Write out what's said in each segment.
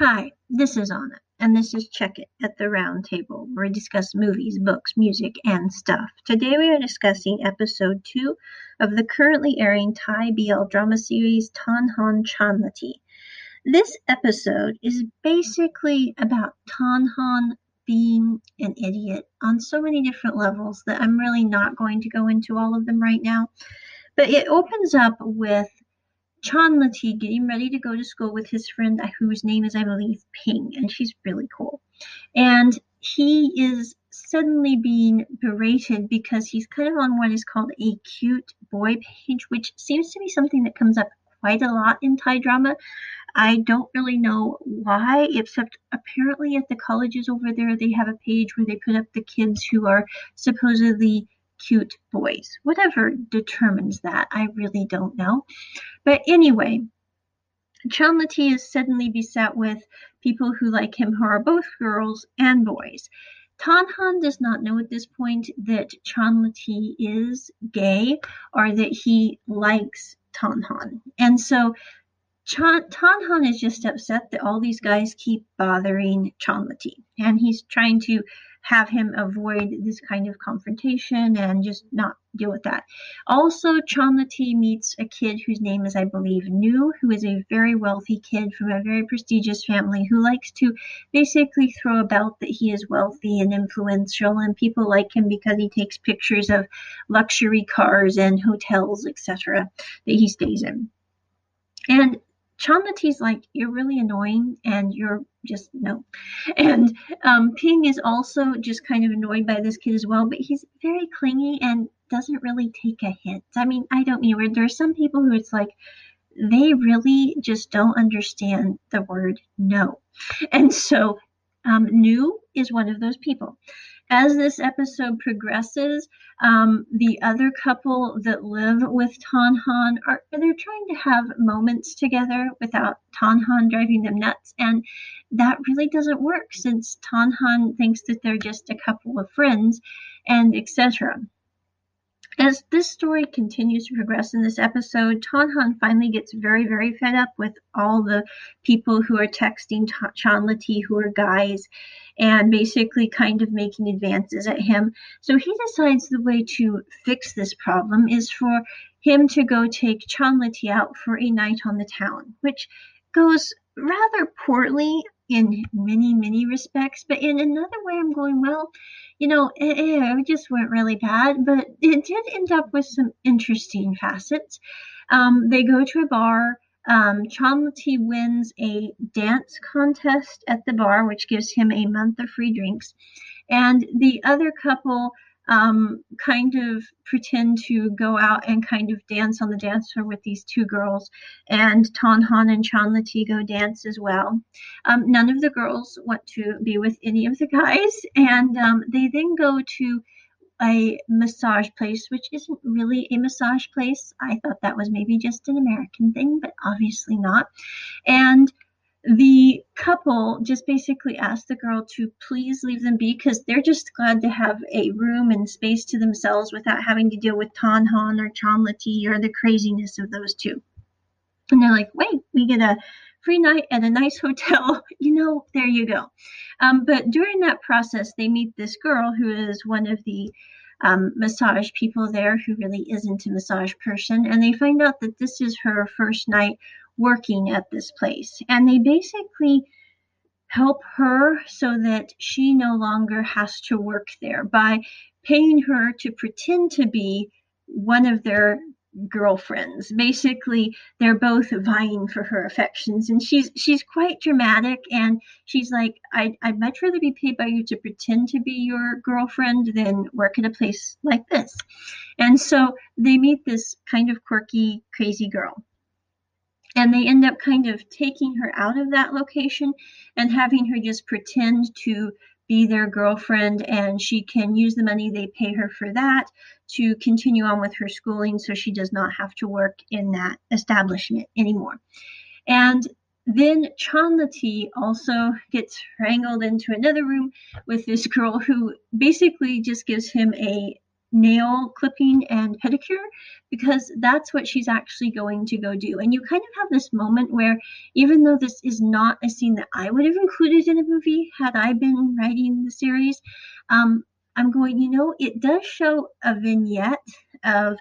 Hi, this is Anna, and this is Check It at the Round Table, where we discuss movies, books, music, and stuff. Today we are discussing episode 2 of the currently airing Thai BL drama series Tan Han Chanlati. This episode is basically about Tan Han being an idiot on so many different levels that I'm really not going to go into all of them right now. But it opens up with Chanlati getting ready to go to school with his friend, whose name is, I believe, Ping, and she's really cool. And he is suddenly being berated because he's kind of on what is called a cute boy page, which seems to be something that comes up quite a lot in Thai drama. I don't really know why, except apparently at the colleges over there, they have a page where they put up the kids who are supposedly cute boys. Whatever determines that, I really don't know. But anyway, Chanlati is suddenly beset with people who like him who are both girls and boys. Tanhan does not know at this point that Chanlati is gay or that he likes Tanhan. And so Chan- Tanhan is just upset that all these guys keep bothering Chanlati. And he's trying to have him avoid this kind of confrontation and just not deal with that. Also, Chanlati meets a kid whose name is, I believe, Nu, who is a very wealthy kid from a very prestigious family who likes to basically throw about that he is wealthy and influential, and people like him because he takes pictures of luxury cars and hotels, etc., that he stays in. And Chanlati's like, you're really annoying and you're just no. And um, Ping is also just kind of annoyed by this kid as well, but he's very clingy and doesn't really take a hint. I mean, I don't mean where there are some people who it's like they really just don't understand the word no. And so um, Nu is one of those people as this episode progresses, um, the other couple that live with Tanhan are they're trying to have moments together without Tanhan driving them nuts, and that really doesn't work since Tanhan thinks that they're just a couple of friends, and etc. As this story continues to progress in this episode, Tanhan finally gets very, very fed up with all the people who are texting Chanlati who are guys and basically kind of making advances at him. So he decides the way to fix this problem is for him to go take Chanlati out for a night on the town, which goes rather poorly in many, many respects. But in another way, I'm going, well, you know, it, it just went really bad, but it did end up with some interesting facets. Um, they go to a bar. Um, Chanlati wins a dance contest at the bar, which gives him a month of free drinks. And the other couple um, kind of pretend to go out and kind of dance on the dance floor with these two girls. And Tanhan and Chanlati go dance as well. Um, none of the girls want to be with any of the guys. And um, they then go to a massage place, which isn't really a massage place. I thought that was maybe just an American thing, but obviously not. And the couple just basically asked the girl to please leave them be because they're just glad to have a room and space to themselves without having to deal with Tanhan or Chanlati or the craziness of those two. And they're like, wait, we get a free night at a nice hotel. you know, there you go. Um, but during that process, they meet this girl who is one of the um, massage people there who really isn't a massage person. And they find out that this is her first night working at this place. And they basically help her so that she no longer has to work there by paying her to pretend to be one of their girlfriends. Basically, they're both vying for her affections, and she's she's quite dramatic. And she's like, "I'd I'd much rather be paid by you to pretend to be your girlfriend than work at a place like this." And so they meet this kind of quirky, crazy girl and they end up kind of taking her out of that location and having her just pretend to be their girlfriend and she can use the money they pay her for that to continue on with her schooling so she does not have to work in that establishment anymore. And then Chanlati also gets wrangled into another room with this girl who basically just gives him a nail clipping and pedicure because that's what she's actually going to go do. And you kind of have this moment where, even though this is not a scene that I would have included in a movie had I been writing the series, um, I'm going, you know, it does show a vignette of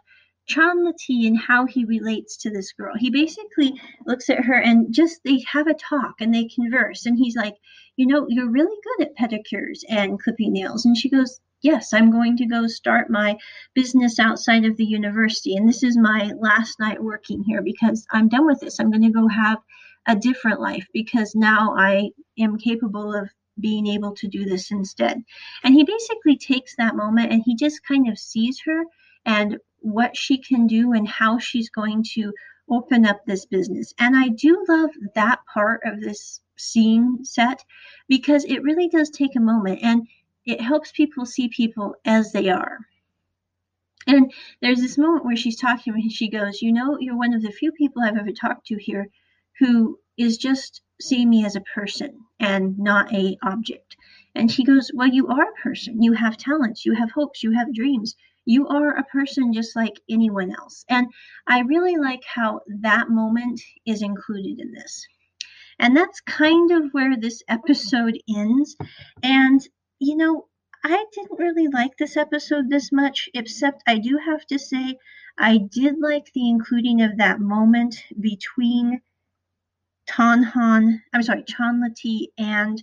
Chanlati and how he relates to this girl. He basically looks at her and just they have a talk and they converse. And he's like, You know, you're really good at pedicures and clipping nails. And she goes, Yes, I'm going to go start my business outside of the university. And this is my last night working here because I'm done with this. I'm going to go have a different life because now I am capable of being able to do this instead. And he basically takes that moment and he just kind of sees her and what she can do and how she's going to open up this business. And I do love that part of this scene set because it really does take a moment and it helps people see people as they are. And there's this moment where she's talking and she goes, You know, you're one of the few people I've ever talked to here who is just seeing me as a person and not a object. And she goes, Well, you are a person. You have talents, you have hopes, you have dreams you are a person just like anyone else. And I really like how that moment is included in this. And that's kind of where this episode ends. And, you know, I didn't really like this episode this much, except I do have to say I did like the including of that moment between Tanhan, I'm sorry, Chanlati and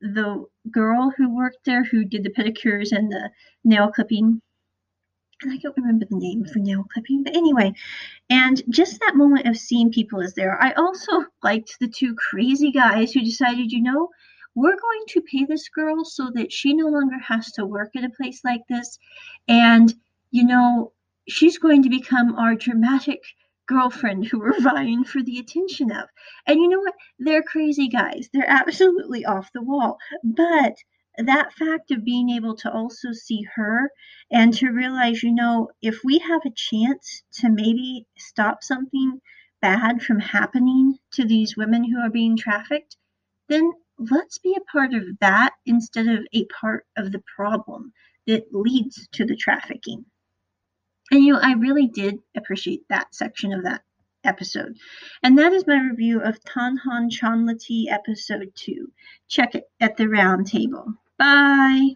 the girl who worked there who did the pedicures and the nail clipping and I don't remember the name for nail clipping, but anyway, and just that moment of seeing people is there. I also liked the two crazy guys who decided, you know, we're going to pay this girl so that she no longer has to work at a place like this. And, you know, she's going to become our dramatic girlfriend who we're vying for the attention of. And you know what? They're crazy guys. They're absolutely off the wall. But that fact of being able to also see her and to realize, you know, if we have a chance to maybe stop something bad from happening to these women who are being trafficked, then let's be a part of that instead of a part of the problem that leads to the trafficking. And you know, I really did appreciate that section of that episode. And that is my review of Tanhan Chanlati episode 2. Check it at the round table. Bye.